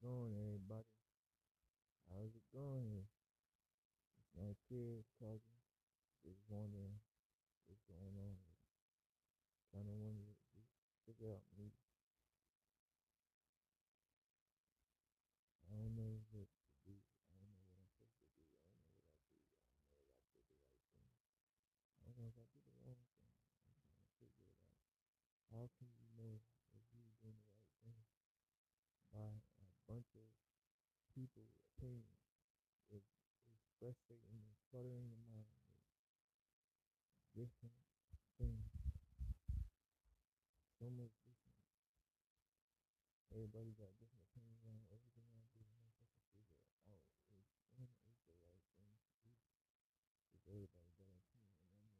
Going, everybody? How's it going? It's my kid talking. Just wondering what's going on. Kind of wonder, just figure out me. I don't know what to do. I don't know what I'm supposed to do. I don't know what I do. I don't know if I did the right thing. I don't know if I did the wrong thing. I'm trying to figure it out. How can you know if you're doing the right thing? By a bunch of people opinion. It's, it's frustrating and cluttering the mind with different things. So much different. Everybody got different opinions.